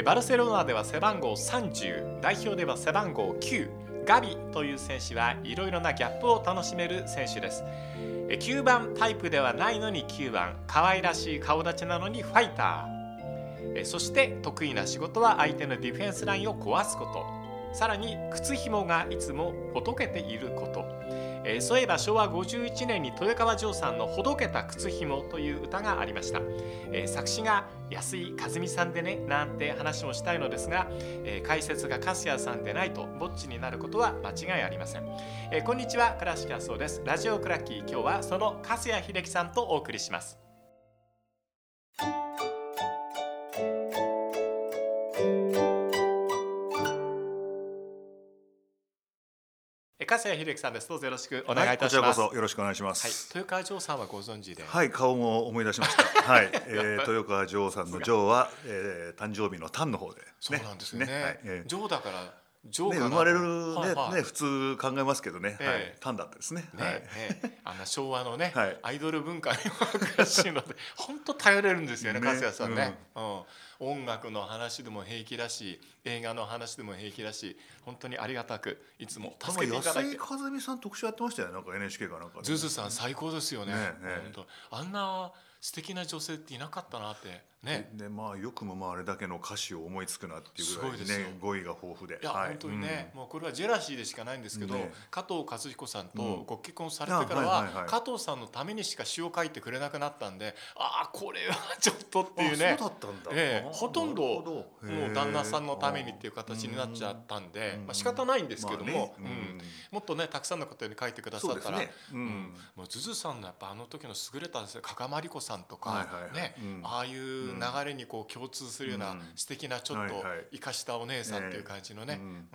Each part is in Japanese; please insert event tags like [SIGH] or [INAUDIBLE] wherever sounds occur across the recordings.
バルセロナでは背番号30代表では背番号9ガビという選手はいろいろなギャップを楽しめる選手です。9番タイプではないのに9番可愛らしい顔立ちなのにファイターそして得意な仕事は相手のディフェンスラインを壊すこと。さらに靴紐がいつもほどけていること。えー、そういえば昭和51年に豊川城さんの「ほどけた靴ひも」という歌がありました、えー、作詞が安井和美さんでねなんて話もしたいのですが、えー、解説が粕谷さんでないとぼっちになることは間違いありません、えー、こんにちは倉敷麻生です。ラジオクラッキー今日はその粕谷秀樹さんとお送りします。粕谷秀樹さんです。どうぞよろしくお願いいたします。はい、こちらこそよろしくお願いします。はい、豊川城さんはご存知で。はい、顔も思い出しました。[LAUGHS] はい、えー、豊川城さんの城は、えー、誕生日の誕の方で、ね、そうなんですね。ねはいえー、城だから。ね、生まれるねはいはい、ね普通考えますけどね、えー、はい、単だったですね。ね、はい、えー、あの昭和のね、はい、アイドル文化に詳しいので、本当頼れるんですよね、粕谷さんね。うん、うん音楽の話でも平気だし映画の話でも平気だし本当にありがたくいつも助けていただいて和美さん特集やってましたよなんか NHK かなんかズズさん最高ですよね。ねねあんな素敵な女性っていなかったなってね。でまあよくもまああれだけの歌詞を思いつくなっていうぐらいね語彙が豊富で。いや、はい、本当にね、うん、もうこれはジェラシーでしかないんですけど、ね、加藤和彦さんとご結婚されてからは,、加藤さんのためにしか詩を書いてくれなくなったんでああこれはちょっとっていうね。そうだったんだ、ええ、ほとんどもう旦那さんのためにっていう形になっちゃったんで、まあ仕方ないんですけども、うん。もっとねたくさんの方に書いてくださったら、ね。うん、もうズズさんのやっぱあの時の優れた加賀まりこさんとか、ね、ああいう流れにこう共通するような素敵なちょっと生かしたお姉さんっていう感じのね、うん。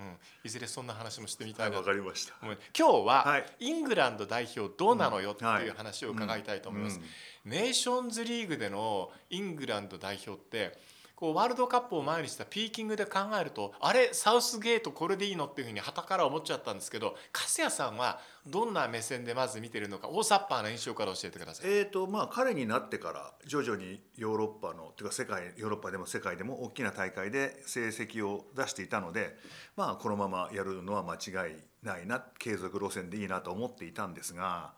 いずれそんな話もしてみたいな。わかりました。今日はイングランド代表どうなのよっていう話を伺いたいと思います。ネーションズリーグでのイングランド代表ってこうワールドカップを前にしたピーキングで考えるとあれサウスゲートこれでいいのっていうふうにはたから思っちゃったんですけど粕谷さんはどんな目線でまず見てるのか大雑把な印象から教えてください。えーとまあ、彼になってから徐々にヨーロッパのというか世界ヨーロッパでも世界でも大きな大会で成績を出していたので、まあ、このままやるのは間違いないな継続路線でいいなと思っていたんですが、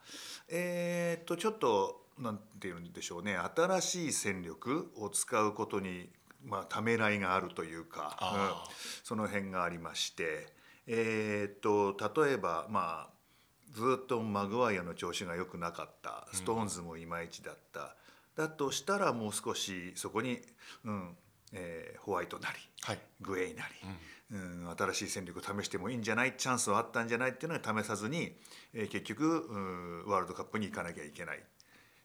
えー、とちょっとなんて言うんでしょうね新しい戦力を使うことにまあ、ためらいがあるというか、うん、その辺がありまして、えー、っと例えば、まあ、ずっとマグワイアの調子が良くなかったストーンズもいまいちだった、うん、だとしたらもう少しそこに、うんえー、ホワイトなり、はい、グエイなり、うん、うん、新しい戦力を試してもいいんじゃない？チャンスはあったんじゃない？っていうのは試さずに、えー、結局、うん、ワールドカップに行かなきゃいけないっ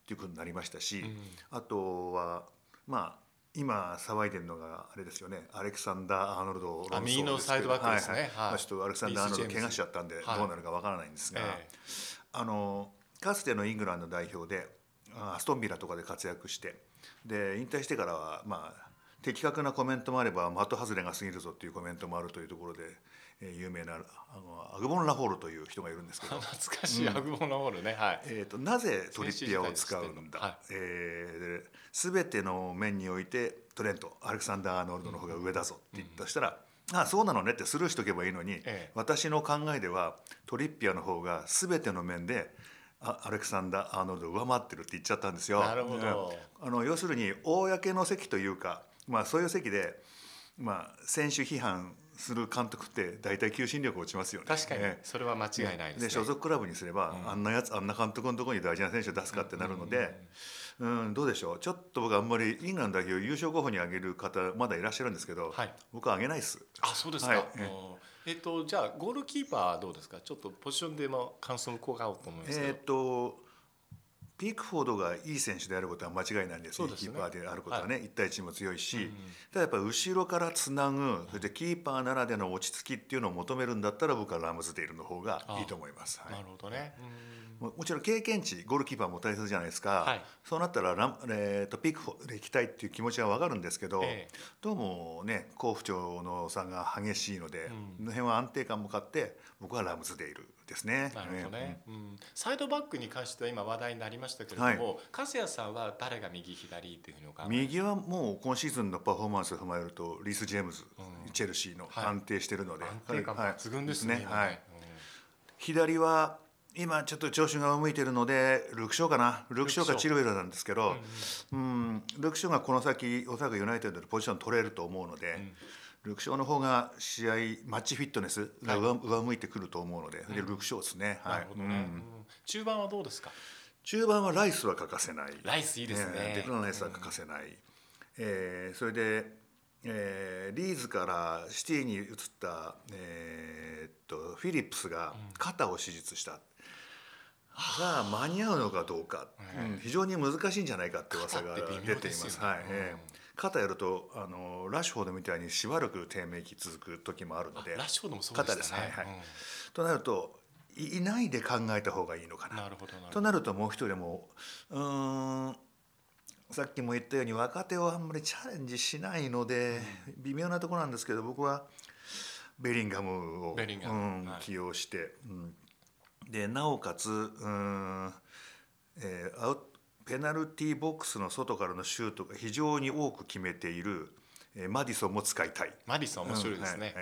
ていうことになりましたし、あとはまあ今騒いでるのがあれですよね。アレクサンダー・アーノルドあ右のサイドバックですね、はいはい、ちょっとアレクサンダー・アーノルド怪我しちゃったんでどうなるかわからないんですが、はいあのかつてのイングランド代表でアストンビラとかで活躍してで引退してからはまあ的確なコメントもあれば的外れが過ぎるぞっていうコメントもあるというところでえー、有名なあのアグボン・ラホールという人がいるんですけど。懐かしい、アグボン・ラホールね、はい。えーと、なぜトリッピアを使うんだ、はい、えー、全ての面においてトレントアレクサンダー・アーノルドの方が上だぞって言ったしたら、うん、あそうなのねってスルーしとけばいいのに、ええ、私の考えではトリッピアの方が全ての面でアレクサンダー・アーノルドを上回ってるって言っちゃったんですよ。なるほど、あの要するに公の席というか、まあ、そういう席で、まあ、選手批判する監督って大体求心力落ちますよね。確かに。それは間違いないです、ね、で所属クラブにすれば、うん、あんなやつあんな監督のところに大事な選手を出すかってなるので、うん、うん、どうでしょう。ちょっと僕あんまりイングランド代表優勝候補に挙げる方まだいらっしゃるんですけど、はい、僕は挙げないです。あそうですか、はい、えっと、じゃあゴールキーパーはどうですか？ちょっとポジションでも感想を伺おうと思いますえっとピークフォードがいい選手であることは間違いないんです。よ、ね、キーパーであることはね、はい、1対1も強いし、うん、ただやっぱ後ろからつなぐそれでキーパーならでの落ち着きっていうのを求めるんだったら僕はラムズデールの方がいいと思います。はい、なるほどね、ももちろん経験値ゴールキーパーも大切じゃないですか、はい、そうなったらラ、えーと、ピークフォードで行きたいっていう気持ちは分かるんですけど、えー、どうもね好不調の差が激しいので、うん、この辺は安定感も買って僕はラムズデールですね。なるほどね、うん、サイドバックに関しては今話題になりましたけれども、はい、粕谷さんは誰が右左っていうふうにお考え右はもう今シーズンのパフォーマンスを踏まえるとリース・ジェームズ、うん、チェルシーの安定しているので、はい、安定感抜群ですね。はい、左は今ちょっと調子が向いているのでルクショーかな。ルクショーかチルウェルなんですけど、ルクショーがこの先おそらくユナイテッドでポジション取れると思うので。うんルクショーの方が試合マッチフィットネスが上,、上向いてくると思うので、でルクショーですね。はい。中盤はどうですか？中盤はライスは欠かせない。ライスいいですね。デクランライスは欠かせない。えー、それで、えー、リーズからシティに移った、えー、っとフィリップスが肩を手術した。が間に合うのかどうか、うん、非常に難しいんじゃないかって噂が出ています。はい、えー肩やるとあのラッシュフォードみたいにしばらく低迷期続く時もあるのでラッシュフォードもそうですね、はいはい。うん、となるといないで考えた方がいいのかな。なるほどとなるともう一人もうんさっきも言ったように若手をあんまりチャレンジしないので、うん、微妙なところなんですけど僕はベリンガムを、うん、起用して、うん、でなおかつうん、えー、アウペナルティーボックスの外からのシュートが非常に多く決めている、えー、マディソンも使いたい。マディソン面白いですね、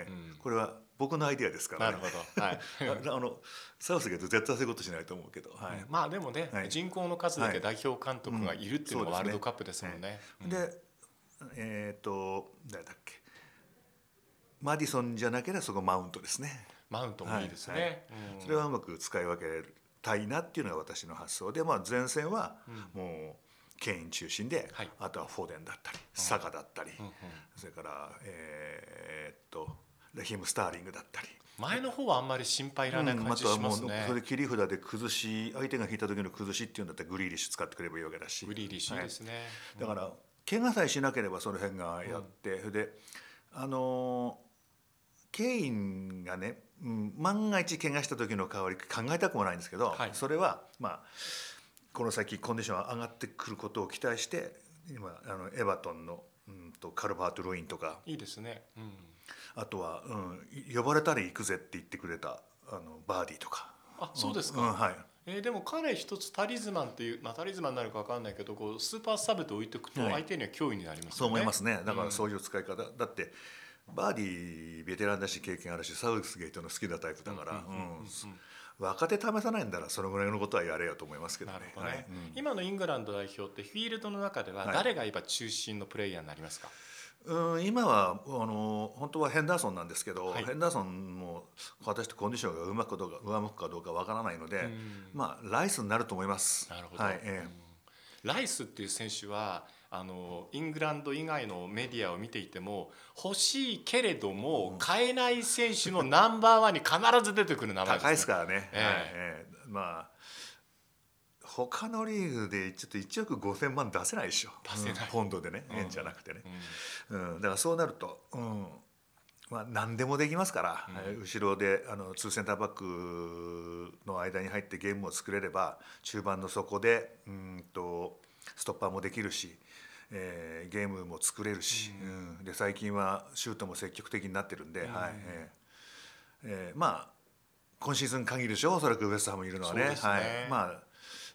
これは僕のアイディアですから、ね、なるほど、はい、[LAUGHS] あのサウスゲート絶対そういうことしないと思うけど、はい、まあでもね、はい、人口の数だけ代表監督がいるっていうのがワールドカップですもんね。で、えっ、ー、と誰だっけ。マディソンじゃなければそこマウントですね。マウントもいいですね、それはうまく使い分けるたいなっていうのが私の発想で、まあ、前線はもうケイン中心で、はい、あとはフォーデンだったりサカだったり、うんうん、それからえー、っとレヒム・スターリングだったり。前の方はあんまり心配いらない感じしますね、うん、あとはもうそれ切り札で崩し相手が引いた時の崩しっていうんだったらグリーリッシュ使ってくればいいわけだし。グリーリッシュですね、はい、だから怪我さえしなければその辺がやって、うん、であのケインがねうん、万が一怪我した時の代わり考えたくもないんですけど、はい、それはまあこの先コンディションが上がってくることを期待して今あのエバトンの、うんと、カルバート・ロインとかいいですね、うん、あとは、うん、呼ばれたら行くぜって言ってくれたあのバーディーとか。あそうですか、うん、はい。えー、でも彼一つタリズマンっていう、まあ、タリズマンになるか分かんないけどこうスーパーサブと置いておくと相手には脅威になりますね、はい、そう思いますね。だからそういう使い方、だってバーディーベテランだし経験あるしサウスゲートの好きなタイプだから若手試さないんだらそのぐらいのことはやれよと思いますけどね、ね。はい。うん、今のイングランド代表ってフィールドの中では誰が今中心のプレイヤーになりますか、はい、うん今はあの本当はヘンダーソンなんですけど、はい、ヘンダーソンも果たしてコンディションがうまくかどうか上向くかどうかわからないので、まあライスになると思います。なるほど、はいえー、ライスっていう選手はあのイングランド以外のメディアを見ていても欲しいけれども買えない選手のナンバーワンに必ず出てくる名前です、ね、高いですからね、えー、えー、まあ他のリーグでちょっと1億5,000万出せないでしょ。出せない、うん、ポンドでね。円じゃなくてね、うん、うん、だからそうなると、うん。まあ、何でもできますから、うん、後ろであの2センターバックの間に入ってゲームを作れれば中盤の底でうんとストッパーもできるしえー、ゲームも作れるし、うん、で最近はシュートも積極的になってるんで、はい。えーえー、まあ今シーズン限りでしょ？おそらくウエストハムいるのはね、ね、はい、まあ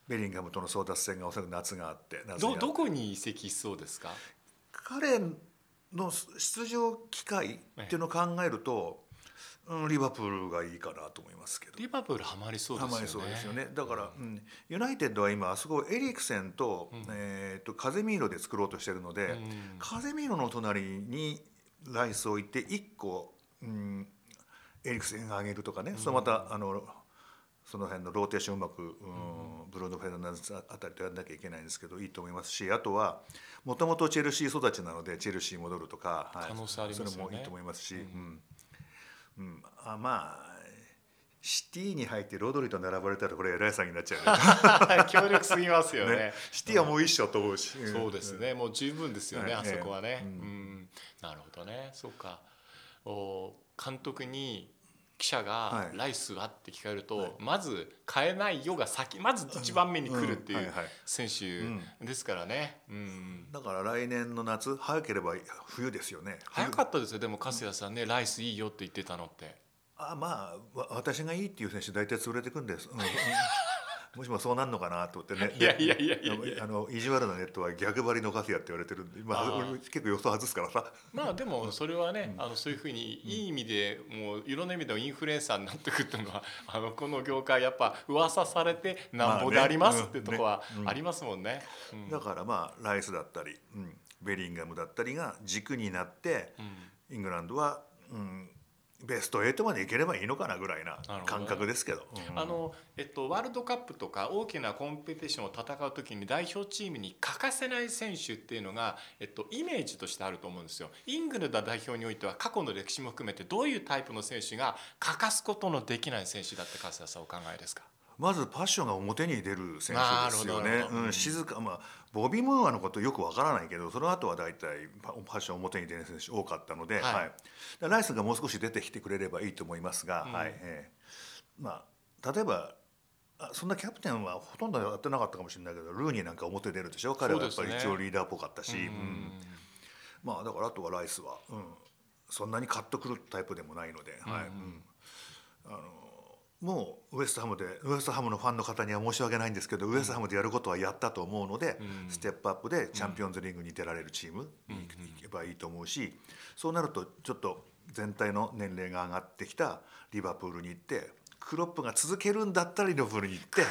ベリンガムとの争奪戦がおそらく夏があって。どどこに移籍しそうですか？彼の出場機会っていうのを考えると、うん、リバプールがいいかなと思いますけど。リバプールはまりそうですよね。そうですよね。だから、うん、ユナイテッドは今あそこエリクセンと,、うん、えーと、カゼミーロで作ろうとしてるので、うん、カゼミーロの隣にライスを置いて1個、うん、エリクセンが上げるとかね、そのまたあのその辺のローテーションうまく、うん、ブルーノ・フェルナンデスあたりとやらなきゃいけないんですけどいいと思いますしあとはもともとチェルシー育ちなのでチェルシー戻るとか、はい、可能性ありますね、それもいいと思いますし。うんうん、あまあシティに入ってロドリと並ばれたらこれ偉いさんになっちゃう、ね、[LAUGHS] 強力すぎますよね、ね、シティはもう一緒と思うし、うん、そうですね。もう十分ですよね、あそこはね、うん、うん、なるほどね。そうか。お監督に記者が「ライスは?」って聞かれると、はい、まず「変えないよ」が先まず一番目に来るっていう選手ですからね、うん、だから来年の夏早ければ冬ですよね。早かったですよ。でも粕谷さんね「ライスいいよ」って言ってたのって。あまあわ私がいいっていう選手大体潰れてくんです、うんうんもしもそうなんのかなと思ってね。[LAUGHS] いやいやいやいやあの意地悪なネットは逆張りのカフェやって言われてるんで、まあ、結構予想外すからさ。まあでもそれはね、あのそういうふうにいい意味でもういろんな意味でインフルエンサーになっていくっていうのはあのこの業界やっぱ噂されてなんぼでありますっていうところはありますもんね。うん。だからまあライスだったり、うん、ベリンガムだったりが軸になって、イングランドは、うん、ベスト8までいければいいのかなぐらいな感覚ですけど。うんあのえっと、ワールドカップとか大きなコンペティションを戦う時に代表チームに欠かせない選手っていうのが、えっと、イメージとしてあると思うんですよ。イングランド代表においては過去の歴史も含めてどういうタイプの選手が欠かすことのできない選手だって粕谷さんお考えですか？まずパッションが表に出る選手ですよね。うん、静かまあボビー・ムーアのことよくわからないけどその後は大体パパッション表に出る選手多かったので、はい。はい。でライスがもう少し出てきてくれればいいと思いますが、うん。はいええ。まあ例えばあそんなキャプテンはほとんどやってなかったかもしれないけどルーニーなんか表出るでしょ？彼はやっぱり一応リーダーっぽかったし、うん。うん。まあだからあとはライスは、うん、そんなにカッとくるタイプでもないので、はい。うん。あのもうウエストハムでウエストハムのファンの方には申し訳ないんですけど、ウエストハムでやることはやったと思うので、うん。ステップアップでチャンピオンズリーグに出られるチームに行けばいいと思うし、そうなるとちょっと全体の年齢が上がってきたリバプールに行ってクロップが続けるんだったらリバプールに行って。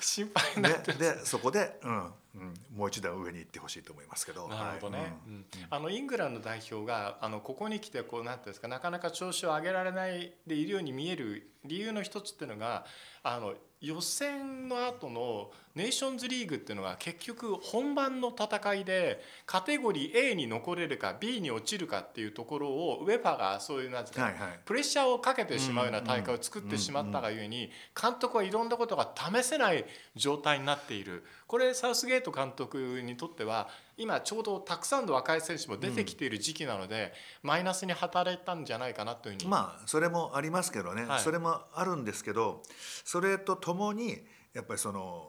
心配になってででそこで、うんうん、もう一段上に行ってほしいと思いますけど。なるほどね、はい。うん。あのイングランド代表があのここに来てこうなんていうんですかなかなか調子を上げられないでいるように見える理由の一つっていうのがあの予選の後のネーションズリーグっていうのが結局本番の戦いでカテゴリー A に残れるか B に落ちるかっていうところをウェファがそういうなんですか、プレッシャーをかけてしまうような大会を作ってしまったがゆえに監督はいろんなことが試せない状態になっている。これサウスゲート監督にとっては今ちょうどたくさんの若い選手も出てきている時期なので、マイナスに働いたんじゃないかなというふうに、まあそれもありますけどね、はい。それもあるんですけどそれとともにやっぱりその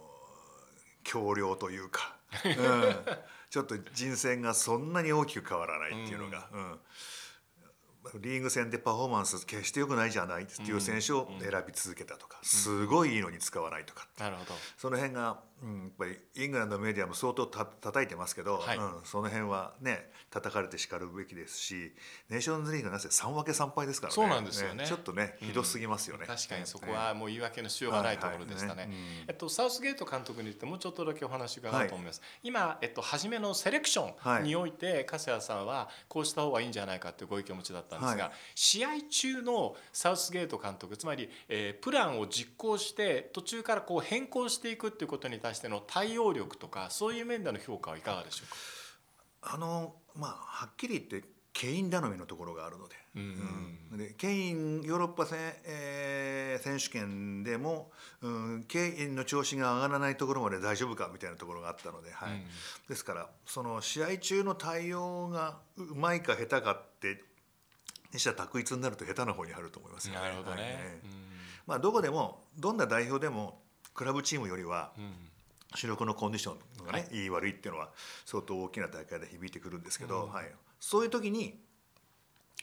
強量というか、うん、ちょっと人選がそんなに大きく変わらないっていうのが、うん。リーグ戦でパフォーマンス決して良くないじゃないっていう選手を選び続けたとか、すごいいいのに使わないとかなるほど。その辺が、うん、やっぱりイングランドのメディアも相当た叩いてますけど、はい。うん、その辺はね叩かれてしかるべきですしネーションズリーグなぜ3分け3敗ですからね。そうなんですよね。ちょっとねひどすぎますよね、確かにそこはもう言い訳のしようがないところでしたね。はいはい。ねえっと、サウスゲート監督に言ってもうちょっとだけお話があると思います。今、えっと、初めのセレクションにおいて、粕谷さんはこうした方がいいんじゃないかというご意見をお持ちだったんですが、はい。試合中のサウスゲート監督つまり、えープランを実行して途中からこう変更していくっていうことに対しての対応力とかそういう面での評価はいかがでしょうか？あのまあはっきり言ってケイン頼みのところがあるので,、うんうん。でケインヨーロッパ選,、えー選手権でも、うん、ケインの調子が上がらないところまで大丈夫かみたいなところがあったので、はい。うん。ですからその試合中の対応がうまいか下手かって二者択一になると下手な方にあると思います。なるほどね。はい。まあ、どこでもどんな代表でもクラブチームよりはうんうん主力のコンディションがね、、はい。い悪いっていうのは相当大きな大会で響いてくるんですけど、はい、そういう時に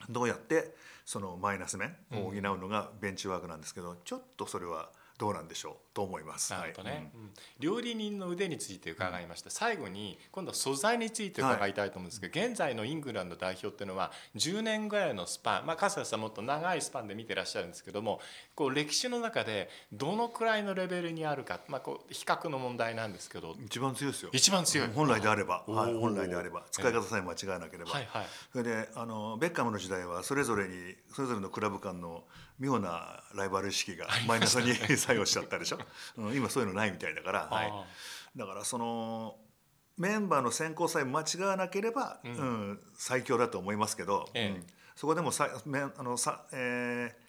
どうやってそのマイナス面を補うのがベンチワークなんですけど、ちょっとそれはどうなんでしょう？と思います。なるほどね、はいうん。料理人の腕について伺いました、最後に今度は素材について伺いたいと思うんですけど、現在のイングランド代表っていうのは10年ぐらいのスパン、まあ、粕谷さんもっと長いスパンで見てらっしゃるんですけどもこう歴史の中でどのくらいのレベルにあるか、まあ、こう比較の問題なんですけど。一番強いですよ。一番強い。本来であれば、はい、本来であれば。使い方さえ間違えなければ、はいはい。それであのベッカムの時代はそれぞれにそれぞれのクラブ間の妙なライバル意識がマイナスに [LAUGHS] 作用しちゃったでしょ、[LAUGHS] うん、今そういうのないみたいだから、はい。あ、だからそのメンバーの選考さえ間違わなければ、うん。最強だと思いますけど、ええ。うん。そこでもさめあのさ、えー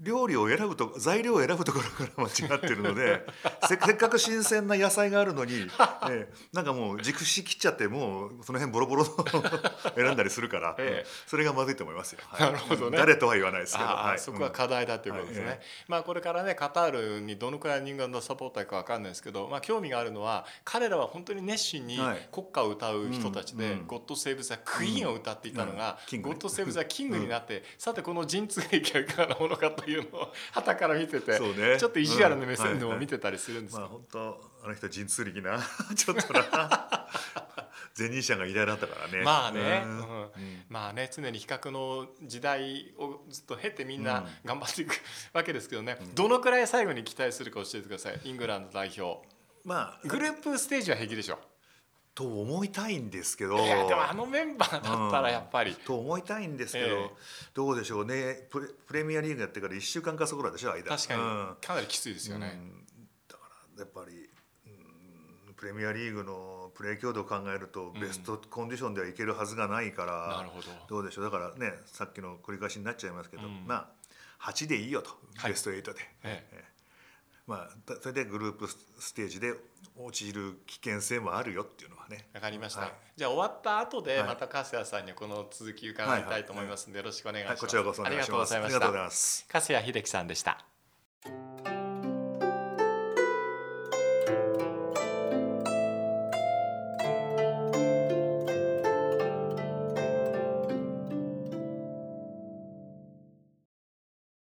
料理を選ぶと材料を選ぶところから間違ってるので [LAUGHS] せせっかく新鮮な野菜があるのに、えーなんかもう熟しきっちゃってもうその辺ボロボロ [LAUGHS] 選んだりするから、ええ。それがまずいと思いますよ。はい。なるほどね。誰とは言わないですけど、はい。そこは課題だということですね、はい。えまあこれからねカタールにどのくらい人間のサポーターかわかんないですけど、まあ、興味があるのは彼らは本当に熱心にはい。国歌を歌う人たちで「うんうん。ゴッド・セーブ・ザ・クイーン」を歌っていたのがうんキン「グね。ゴッド・セーブ・ザ・キング」になって、さてこの陣痛劇はいかがなものかというのを旗から見てて、ね。ちょっと意地悪な目線でもうん。はいはい。見てたりするんです。けど、まあ本当あの人神通力なちょっとな。[LAUGHS] 前任者が偉大だったからね。まあね、うん。うん。まあね常に比較の時代をずっと経てみんな頑張っていくわけですけどね、どのくらい最後に期待するか教えてください。イングランド代表。まあグループステージは平気でしょと思いたいんですけど。いやでもあのメンバーだったらやっぱり、と思いたいんですけど、ええ。どうでしょうね。プレプレミアリーグやってから1週間かそこらでしょ間。確かに。うん。かなりきついですよね、うん。だからやっぱり、うん、プレミアリーグのプレー強度を考えると、ベストコンディションではいけるはずがないからなるほど。どうでしょう。だからねさっきの繰り返しになっちゃいますけど、うん。まあ8でいいよと、はい。ベスト8で。え。ええまあ、だそれでグループステージで落ちる危険性もあるよっていうのはね。わかりました、はい。じゃあ終わった後ではい。また粕谷さんにこの続き伺いたいと思いますのでよろしくお願いしはい、ます、こちらこそ。ありがとうございました。ます。粕谷秀樹さんでした